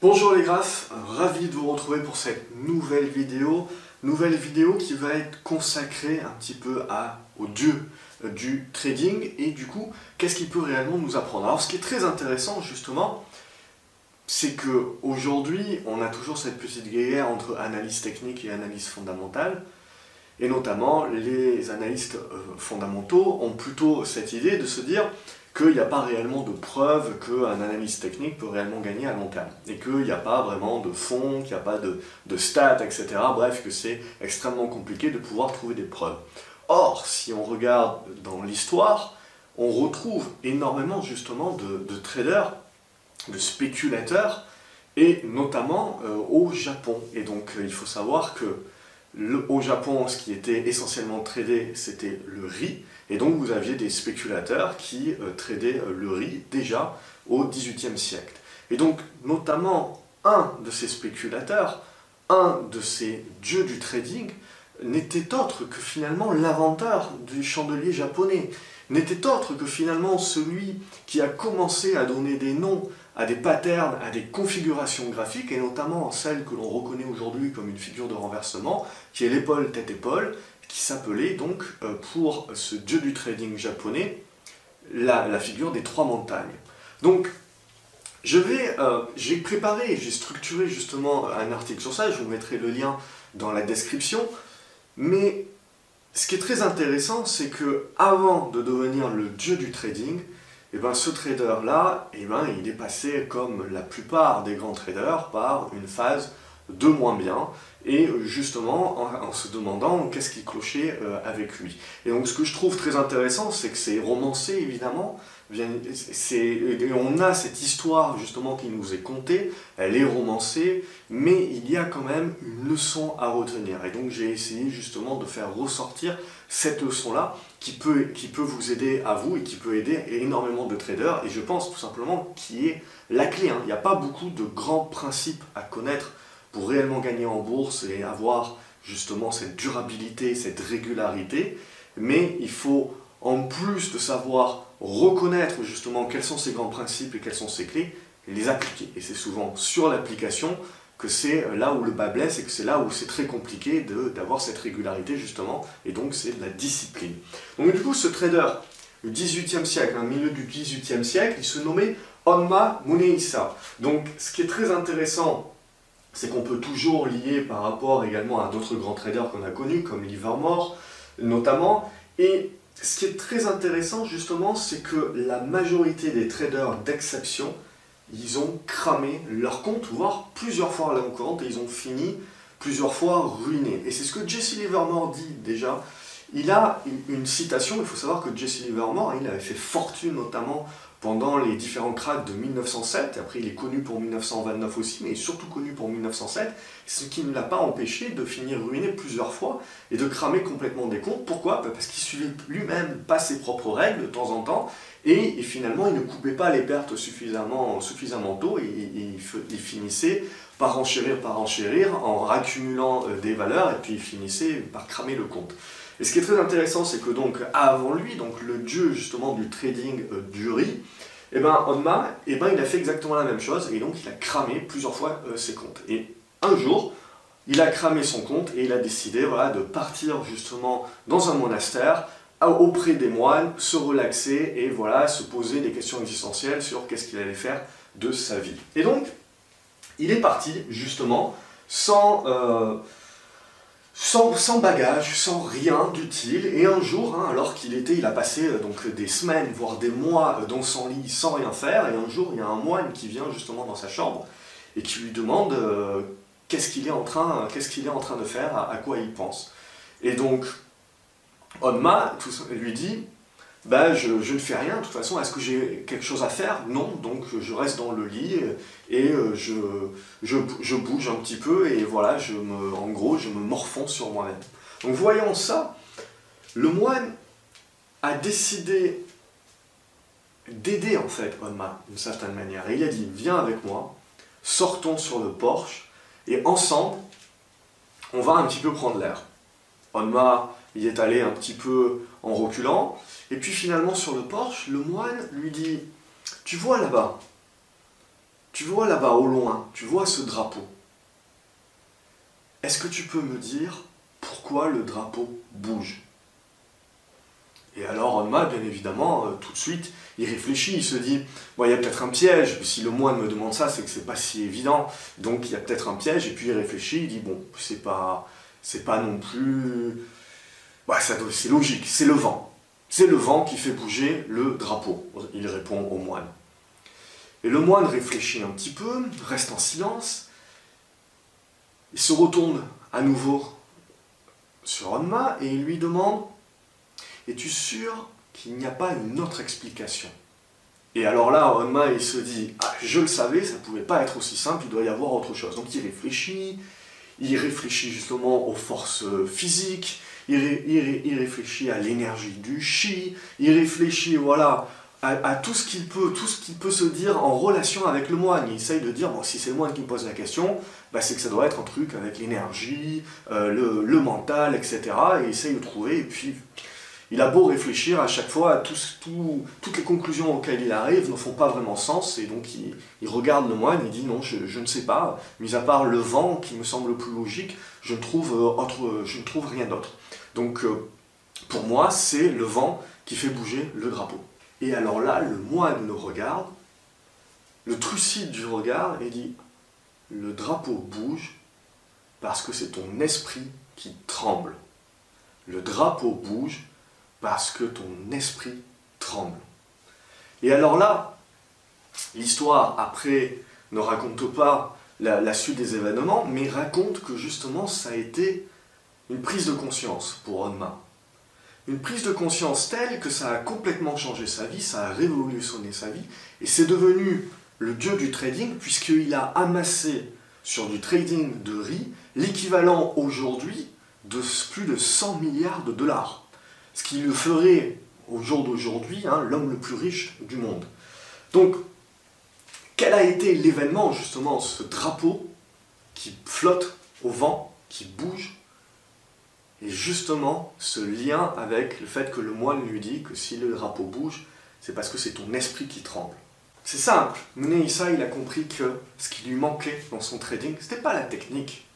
Bonjour les graphes, ravi de vous retrouver pour cette nouvelle vidéo. Nouvelle vidéo qui va être consacrée un petit peu au dieu du trading et du coup, qu'est-ce qu'il peut réellement nous apprendre? Alors ce qui est très intéressant justement, c'est que aujourd'hui, on a toujours cette petite guerre entre analyse technique et analyse fondamentale. Et notamment, les analystes euh, fondamentaux ont plutôt cette idée de se dire qu'il n'y a pas réellement de preuve qu'un analyste technique peut réellement gagner à long terme, et qu'il n'y a pas vraiment de fond, qu'il n'y a pas de, stats, etc. Bref, que c'est extrêmement compliqué de pouvoir trouver des preuves. Or, si on regarde dans l'histoire, on retrouve énormément justement de, traders, de spéculateurs, et notamment euh, au Japon. Et donc, euh, il faut savoir que au Japon, ce qui était essentiellement tradé, c'était le riz. Et donc vous aviez des spéculateurs qui euh, tradaient euh, le riz déjà au XVIIIe siècle. Et donc notamment un de ces spéculateurs, un de ces dieux du trading, n'était autre que finalement l'inventeur du chandelier japonais, n'était autre que finalement celui qui a commencé à donner des noms à des patterns, à des configurations graphiques, et notamment celle que l'on reconnaît aujourd'hui comme une figure de renversement, qui est l'épaule tête-épaule, qui s'appelait donc, euh, pour ce dieu du trading japonais, la, figure des trois montagnes. Donc, je vais, euh, j'ai préparé, j'ai structuré justement un article sur ça, je vous mettrai le lien dans la description, mais ce qui est très intéressant, c'est que avant de devenir le dieu du trading, eh ben, ce trader-là, eh ben, il est passé, comme la plupart des grands traders, par une phase de moins bien, et justement en, se demandant qu'est-ce qui clochait euh, avec lui. Et donc ce que je trouve très intéressant, c'est que c'est romancé évidemment, on a cette histoire justement qui nous est contée, elle est romancée, mais il y a quand même une leçon à retenir. Et donc j'ai essayé justement de faire ressortir cette leçon-là qui peut, qui peut vous aider à vous et qui peut aider énormément de traders. Et je pense tout simplement qui est la clé. Hein. Il n'y a pas beaucoup de grands principes à connaître réellement gagner en bourse et avoir justement cette durabilité, cette régularité. Mais il faut, en plus de savoir reconnaître justement quels sont ces grands principes et quelles sont ces clés, les appliquer. Et c'est souvent sur l'application que c'est là où le bas blesse et que c'est là où c'est très compliqué d'avoir cette régularité justement, et donc c'est de la discipline. Donc du coup, ce trader du 18e siècle, un milieu du 18e siècle, il se nommait Onma Muneisa. Donc ce qui est très intéressant c'est qu'on peut toujours lier par rapport également à d'autres grands traders qu'on a connus, comme Livermore notamment. Et ce qui est très intéressant justement, c'est que la majorité des traders d'exception, ils ont cramé leur compte, voire plusieurs fois leur compte, et ils ont fini plusieurs fois ruinés. Et c'est ce que Jesse Livermore dit déjà. Il a une citation, il faut savoir que Jesse Livermore, il avait fait fortune notamment pendant les différents cracks de 1907, après il est connu pour 1929 aussi, mais surtout connu pour 1907, ce qui ne l'a pas empêché de finir ruiné plusieurs fois et de cramer complètement des comptes. Pourquoi? Bah, Parce qu'il suivait lui-même pas ses propres règles de temps en temps, et, finalement il ne coupait pas les pertes suffisamment, suffisamment tôt, et, il, finissait par enchérir, par enchérir, en raccumulant euh, des valeurs, et puis il finissait par cramer le compte. Et ce qui est très intéressant, c'est que donc avant lui, donc le dieu justement du trading euh, du riz, eh ben Onma, eh ben il a fait exactement la même chose et donc il a cramé plusieurs fois euh, ses comptes. Et un jour, il a cramé son compte et il a décidé voilà, de partir justement dans un monastère auprès des moines, se relaxer et voilà se poser des questions existentielles sur qu'est-ce qu'il allait faire de sa vie. Et donc, il est parti justement sans euh, sans, sans bagage, sans rien d'utile, et un jour, hein, alors qu'il était, il a passé euh, donc des semaines, voire des mois euh, dans son lit sans rien faire, et un jour il y a un moine qui vient justement dans sa chambre et qui lui demande euh, qu'est-ce qu'il est en train, qu'est-ce qu'il est en train de faire, à, quoi il pense. Et donc Onma lui dit bah, je, ne fais rien, de toute façon, est-ce que j'ai quelque chose à faire? Non, donc je reste dans le lit et euh, je, bouge un petit peu et voilà, je me, en gros, je me morfonds sur moi-même. Donc voyant ça, le moine a décidé d'aider en fait Onma d'une certaine manière. Et il a dit, viens avec moi, sortons sur le porche et ensemble, on va un petit peu prendre l'air. Onma y est allé un petit peu en reculant, et puis finalement sur le porche, le moine lui dit, tu vois là-bas, tu vois là-bas au loin, tu vois ce drapeau. Est-ce que tu peux me dire pourquoi le drapeau bouge? Et alors Onma, bien évidemment, euh, tout de suite, il réfléchit, il se dit, bon, il y a peut-être un piège, si le moine me demande ça, c'est que c'est pas si évident, donc il y a peut-être un piège, et puis il réfléchit, il dit, bon, c'est pas, c'est pas non plus... Bah, c'est logique, c'est le vent. C'est le vent qui fait bouger le drapeau, il répond au moine. Et le moine réfléchit un petit peu, reste en silence, il se retourne à nouveau sur Onma et il lui demande Es-tu sûr qu'il n'y a pas une autre explication? Et alors là, Onma il se dit Ah, je le savais, ça ne pouvait pas être aussi simple, il doit y avoir autre chose. Donc il réfléchit, il réfléchit justement aux forces physiques, il, réfléchit à l'énergie du chi, il réfléchit, voilà, à, tout ce qu'il peut, tout ce qu'il peut se dire en relation avec le moine. Il essaye de dire, bon, si c'est le moine qui me pose la question, bah, c'est que ça doit être un truc avec l'énergie, euh, le, mental, etc. Et il essaye de trouver, et puis il a beau réfléchir à chaque fois, tout, toutes les conclusions auxquelles il arrive ne font pas vraiment sens, et donc il, regarde le moine, il dit non, je, ne sais pas, mis à part le vent qui me semble le plus logique, je ne trouve, euh, autre, je ne trouve rien d'autre. Donc euh, pour moi, c'est le vent qui fait bouger le drapeau. Et alors là, le moine le regarde, le trucide du regard et dit Le drapeau bouge parce que c'est ton esprit qui tremble. Le drapeau bouge parce que ton esprit tremble. Et alors là, l'histoire après ne raconte pas la, la, suite des événements, mais raconte que justement ça a été une prise de conscience pour Onma une prise de conscience telle que ça a complètement changé sa vie, ça a révolutionné sa vie, et c'est devenu le dieu du trading, puisqu'il a amassé sur du trading de riz l'équivalent aujourd'hui de plus de 100 milliards de dollars. Ce qui le ferait au jour d'aujourd'hui hein, l'homme le plus riche du monde. Donc, quel a été l'événement, justement, ce drapeau qui flotte au vent, qui bouge et justement, ce lien avec le fait que le moine lui dit que si le drapeau bouge, c'est parce que c'est ton esprit qui tremble. C'est simple. Mune Issa, il a compris que ce qui lui manquait dans son trading, c'était pas la technique.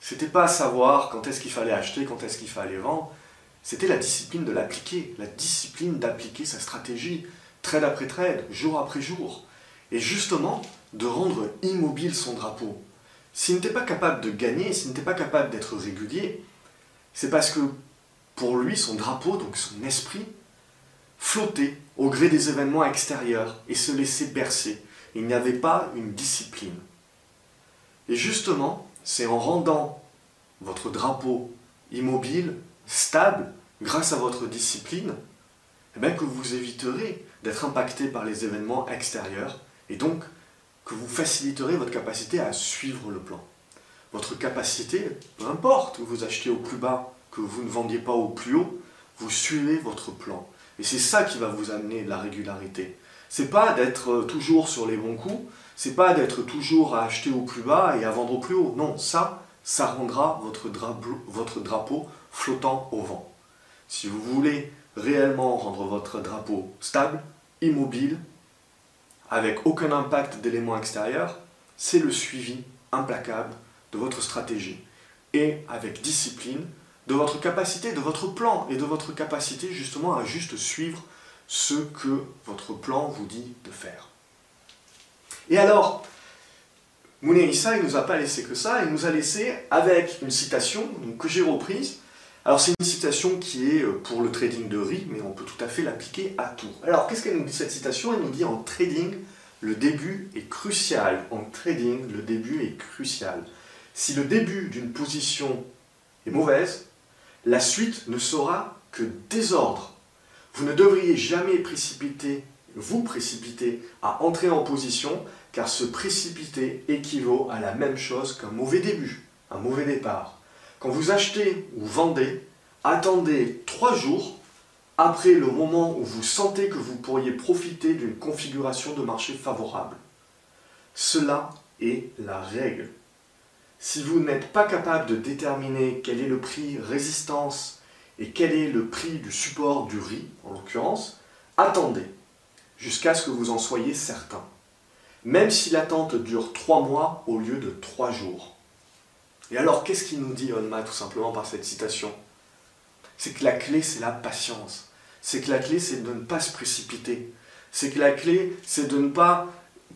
C'était pas savoir quand est-ce qu'il fallait acheter, quand est-ce qu'il fallait vendre. C'était la discipline de l'appliquer, la discipline d'appliquer sa stratégie, trade après trade, jour après jour. Et justement, de rendre immobile son drapeau. S'il n'était pas capable de gagner, s'il n'était pas capable d'être régulier, c'est parce que pour lui, son drapeau, donc son esprit, flottait au gré des événements extérieurs et se laissait bercer. Il n'y avait pas une discipline. Et justement, c'est en rendant votre drapeau immobile, stable, grâce à votre discipline, eh que vous éviterez d'être impacté par les événements extérieurs et donc que vous faciliterez votre capacité à suivre le plan votre capacité, peu importe vous achetez au plus bas, que vous ne vendiez pas au plus haut, vous suivez votre plan. Et c'est ça qui va vous amener la régularité. C'est pas d'être euh, toujours sur les bons coups, c'est pas d'être toujours à acheter au plus bas et à vendre au plus haut. Non, ça, ça rendra votre votre drapeau flottant au vent. Si vous voulez réellement rendre votre drapeau stable, immobile, avec aucun impact d'éléments extérieurs, c'est le suivi implacable de votre stratégie et avec discipline de votre capacité, de votre plan et de votre capacité justement à juste suivre ce que votre plan vous dit de faire. Et alors, Mounir Issa, il nous a pas laissé que ça, il nous a laissé avec une citation que j'ai reprise. Alors c'est une citation qui est euh, pour le trading de riz, mais on peut tout à fait l'appliquer à tout. Alors qu'est-ce qu'elle nous dit cette citation? Elle nous dit en trading, le début est crucial. En trading, le début est crucial. Si le début d'une position est mauvaise, la suite ne sera que désordre. Vous ne devriez jamais précipiter, vous précipiter à entrer en position, car se précipiter équivaut à la même chose qu'un mauvais début, un mauvais départ. Quand vous achetez ou vendez, attendez trois jours après le moment où vous sentez que vous pourriez profiter d'une configuration de marché favorable. Cela est la règle. Si vous n'êtes pas capable de déterminer quel est le prix résistance et quel est le prix du support du riz, en l'occurrence, attendez jusqu'à ce que vous en soyez certain. même si l'attente dure 3 mois au lieu de 3 jours. Et alors, qu'est-ce qu'il nous dit Onma tout simplement par cette citation? C'est que la clé, c'est la patience. C'est que la clé, c'est de ne pas se précipiter. C'est que la clé, c'est de ne pas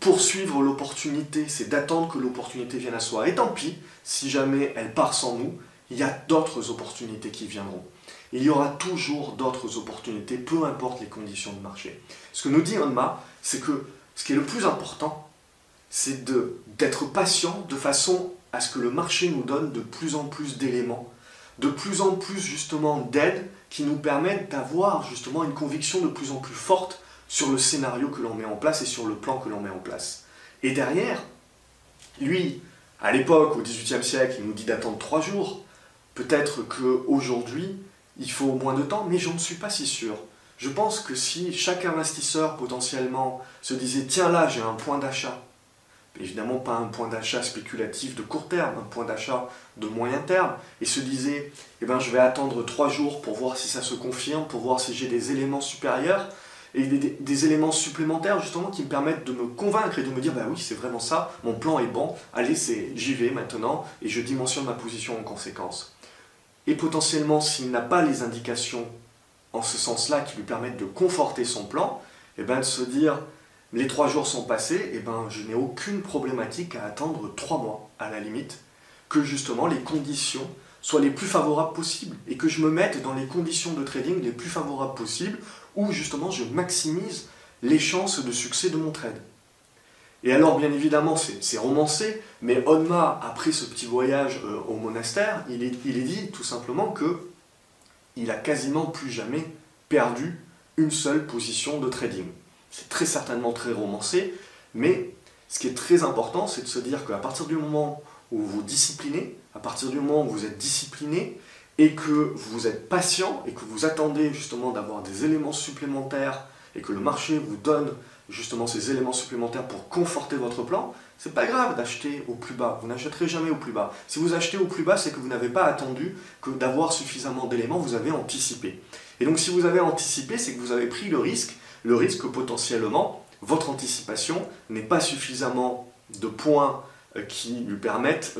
poursuivre l'opportunité, c'est d'attendre que l'opportunité vienne à soi. Et tant pis, si jamais elle part sans nous, il y a d'autres opportunités qui viendront. Il y aura toujours d'autres opportunités, peu importe les conditions de marché. Ce que nous dit Onma, c'est que ce qui est le plus important, c'est d'être patient de façon à ce que le marché nous donne de plus en plus d'éléments, de plus en plus justement d'aides qui nous permettent d'avoir justement une conviction de plus en plus forte sur le scénario que l'on met en place et sur le plan que l'on met en place. Et derrière, lui, à l'époque, au XVIIIe siècle, il nous dit d'attendre trois jours. Peut-être qu'aujourd'hui, il faut moins de temps, mais je ne suis pas si sûr. Je pense que si chaque investisseur potentiellement se disait tiens là j'ai un point d'achat, évidemment pas un point d'achat spéculatif de court terme, un point d'achat de moyen terme, et se disait eh ben, je vais attendre trois jours pour voir si ça se confirme, pour voir si j'ai des éléments supérieurs, et des, éléments supplémentaires justement qui me permettent de me convaincre et de me dire bah oui c'est vraiment ça, mon plan est bon, allez c'est j'y vais maintenant et je dimensionne ma position en conséquence. Et potentiellement s'il n'a pas les indications en ce sens-là qui lui permettent de conforter son plan, et eh ben de se dire les trois jours sont passés, et eh ben je n'ai aucune problématique à attendre trois mois à la limite, que justement les conditions soient les plus favorables possibles et que je me mette dans les conditions de trading les plus favorables possibles où justement je maximise les chances de succès de mon trade. Et alors, bien évidemment, c'est romancé, mais Onma, après ce petit voyage euh, au monastère, il est, dit tout simplement que il a quasiment plus jamais perdu une seule position de trading. C'est très certainement très romancé, mais ce qui est très important, c'est de se dire qu'à partir du moment où vous disciplinez, à partir du moment où vous êtes discipliné, et que vous êtes patient et que vous attendez justement d'avoir des éléments supplémentaires et que le marché vous donne justement ces éléments supplémentaires pour conforter votre plan, c'est pas grave d'acheter au plus bas. Vous n'achèterez jamais au plus bas. Si vous achetez au plus bas, c'est que vous n'avez pas attendu que d'avoir suffisamment d'éléments, vous avez anticipé. Et donc si vous avez anticipé, c'est que vous avez pris le risque, le risque que potentiellement votre anticipation n'est pas suffisamment de points qui lui permettent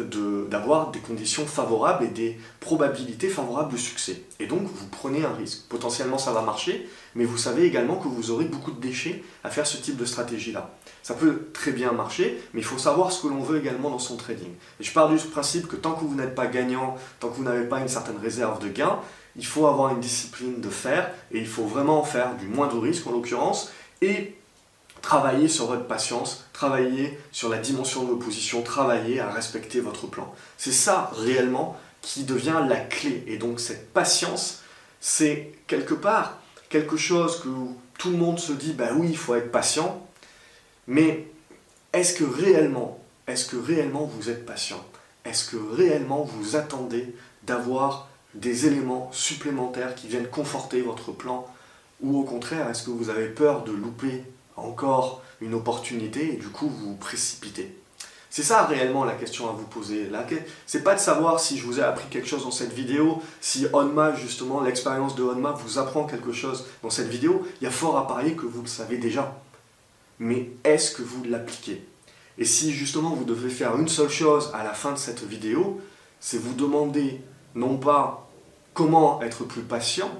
d'avoir des conditions favorables et des probabilités favorables de succès. Et donc vous prenez un risque. Potentiellement ça va marcher, mais vous savez également que vous aurez beaucoup de déchets à faire ce type de stratégie-là. Ça peut très bien marcher, mais il faut savoir ce que l'on veut également dans son trading. Et je pars du principe que tant que vous n'êtes pas gagnant, tant que vous n'avez pas une certaine réserve de gains, il faut avoir une discipline de faire, et il faut vraiment faire du moindre risque en l'occurrence, Travaillez sur votre patience, travaillez sur la dimension de l'opposition, travaillez à respecter votre plan. C'est ça réellement qui devient la clé. Et donc cette patience, c'est quelque part quelque chose que tout le monde se dit, ben oui, il faut être patient, mais est-ce que réellement, est-ce que réellement vous êtes patient? Est-ce que réellement vous attendez d'avoir des éléments supplémentaires qui viennent conforter votre plan? Ou au contraire, est-ce que vous avez peur de louper encore une opportunité et du coup vous précipitez. C'est ça réellement la question à vous poser. C'est pas de savoir si je vous ai appris quelque chose dans cette vidéo, si Onma, justement, l'expérience de Onma vous apprend quelque chose dans cette vidéo. Il y a fort à parier que vous le savez déjà. Mais est-ce que vous l'appliquez? Et si justement vous devez faire une seule chose à la fin de cette vidéo, c'est vous demander non pas comment être plus patient,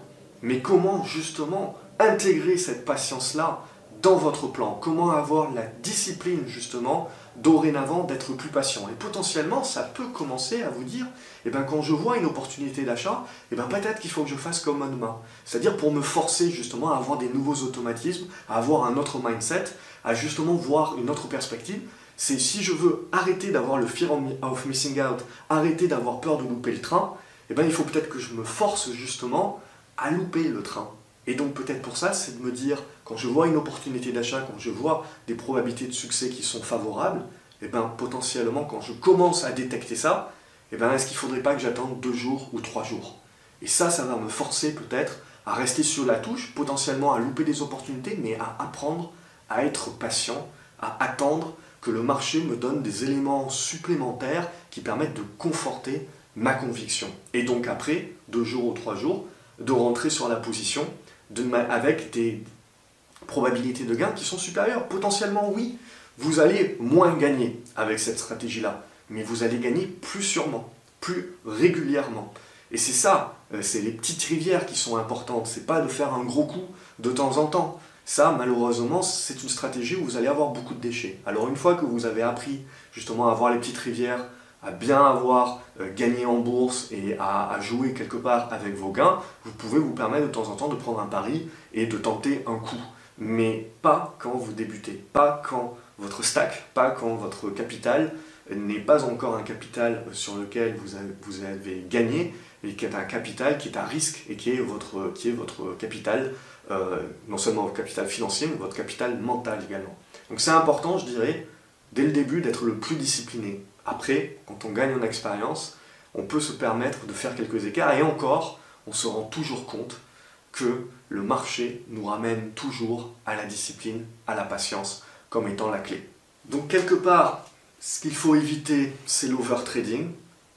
mais comment justement intégrer cette patience-là dans votre plan, comment avoir la discipline justement dorénavant d'être plus patient. Et potentiellement, ça peut commencer à vous dire, eh ben, quand je vois une opportunité d'achat, eh ben, peut-être qu'il faut que je fasse comme Manuma. C'est-à-dire pour me forcer justement à avoir des nouveaux automatismes, à avoir un autre mindset, à justement voir une autre perspective. C'est si je veux arrêter d'avoir le fear of missing out, arrêter d'avoir peur de louper le train, eh ben, il faut peut-être que je me force justement à louper le train. Et donc peut-être pour ça, c'est de me dire, quand je vois une opportunité d'achat, quand je vois des probabilités de succès qui sont favorables, et eh ben potentiellement quand je commence à détecter ça, eh ben est-ce qu'il ne faudrait pas que j'attende deux jours ou trois jours? Et ça, ça va me forcer peut-être à rester sur la touche, potentiellement à louper des opportunités, mais à apprendre à être patient, à attendre que le marché me donne des éléments supplémentaires qui permettent de conforter ma conviction. Et donc après, deux jours ou trois jours, de rentrer sur la position avec des probabilités de gain qui sont supérieures. Potentiellement, oui, Vous allez moins gagner avec cette stratégie-là, mais vous allez gagner plus sûrement, plus régulièrement. Et c'est ça, euh, c'est les petites rivières qui sont importantes, c'est pas de faire un gros coup de temps en temps. Ça, malheureusement, c'est une stratégie où vous allez avoir beaucoup de déchets. Alors une fois que vous avez appris justement à avoir les petites rivières, à bien avoir euh, gagné en bourse et à, jouer quelque part avec vos gains, vous pouvez vous permettre de temps en temps de prendre un pari et de tenter un coup. Mais pas quand vous débutez, pas quand votre stack, pas quand votre capital n'est pas encore un capital sur lequel vous avez, gagné, et qui est un capital qui est à risque et qui est votre, qui est votre capital, euh, non seulement votre capital financier, mais votre capital mental également. Donc c'est important, je dirais, dès le début d'être le plus discipliné. Après, quand on gagne en expérience, on peut se permettre de faire quelques écarts et encore, on se rend toujours compte que le marché nous ramène toujours à la discipline, à la patience, comme étant la clé. Donc quelque part, ce qu'il faut éviter, c'est l'overtrading.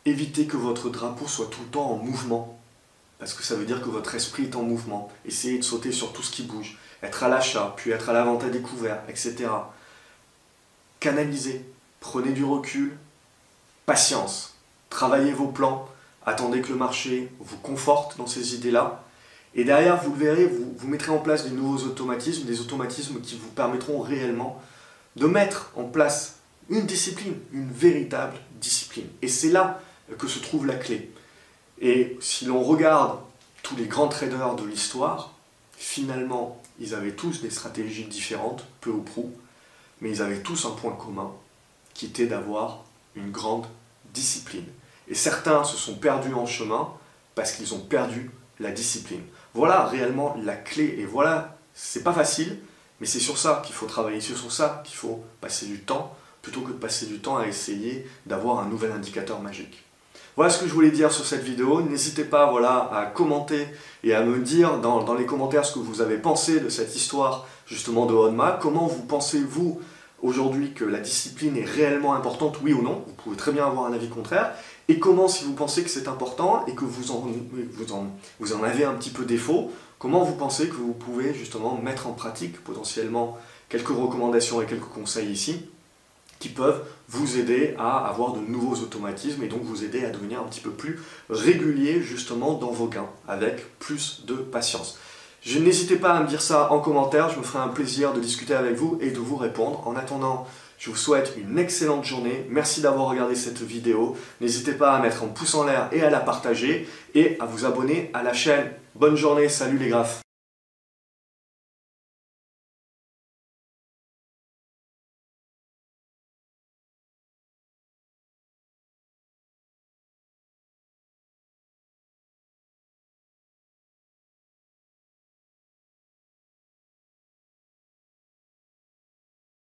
Évitez que votre drapeau soit tout le temps en mouvement, parce que ça veut dire que votre esprit est en mouvement. Essayez de sauter sur tout ce qui bouge, être à l'achat, puis être à la découvert, etc. Canalisez, prenez du recul, patience, travaillez vos plans, attendez que le marché vous conforte dans ces idées-là, et derrière, vous le verrez, vous, vous mettrez en place des nouveaux automatismes, des automatismes qui vous permettront réellement de mettre en place une discipline, une véritable discipline. Et c'est là que se trouve la clé. Et si l'on regarde tous les grands traders de l'histoire, finalement, ils avaient tous des stratégies différentes, peu ou prou, mais ils avaient tous un point commun, qui était d'avoir une grande discipline. Et certains se sont perdus en chemin parce qu'ils ont perdu la discipline. Voilà réellement la clé. Et voilà, c'est pas facile, mais c'est sur ça qu'il faut travailler, c'est sur ça qu'il faut passer du temps, plutôt que de passer du temps à essayer d'avoir un nouvel indicateur magique. Voilà ce que je voulais dire sur cette vidéo. N'hésitez pas voilà, à commenter et à me dire dans, dans, les commentaires ce que vous avez pensé de cette histoire justement de Honma. Comment vous pensez-vous aujourd'hui que la discipline est réellement importante, oui ou non Vous pouvez très bien avoir un avis contraire. Et comment, si vous pensez que c'est important et que vous en, vous, en, vous en avez un petit peu défaut, comment vous pensez que vous pouvez justement mettre en pratique potentiellement quelques recommandations et quelques conseils ici qui peuvent vous aider à avoir de nouveaux automatismes et donc vous aider à devenir un petit peu plus régulier justement dans vos gains avec plus de patience. Je n'hésitez pas à me dire ça en commentaire, je me ferai un plaisir de discuter avec vous et de vous répondre. En attendant, je vous souhaite une excellente journée. Merci d'avoir regardé cette vidéo. N'hésitez pas à mettre un pouce en l'air et à la partager et à vous abonner à la chaîne. Bonne journée, salut les graphes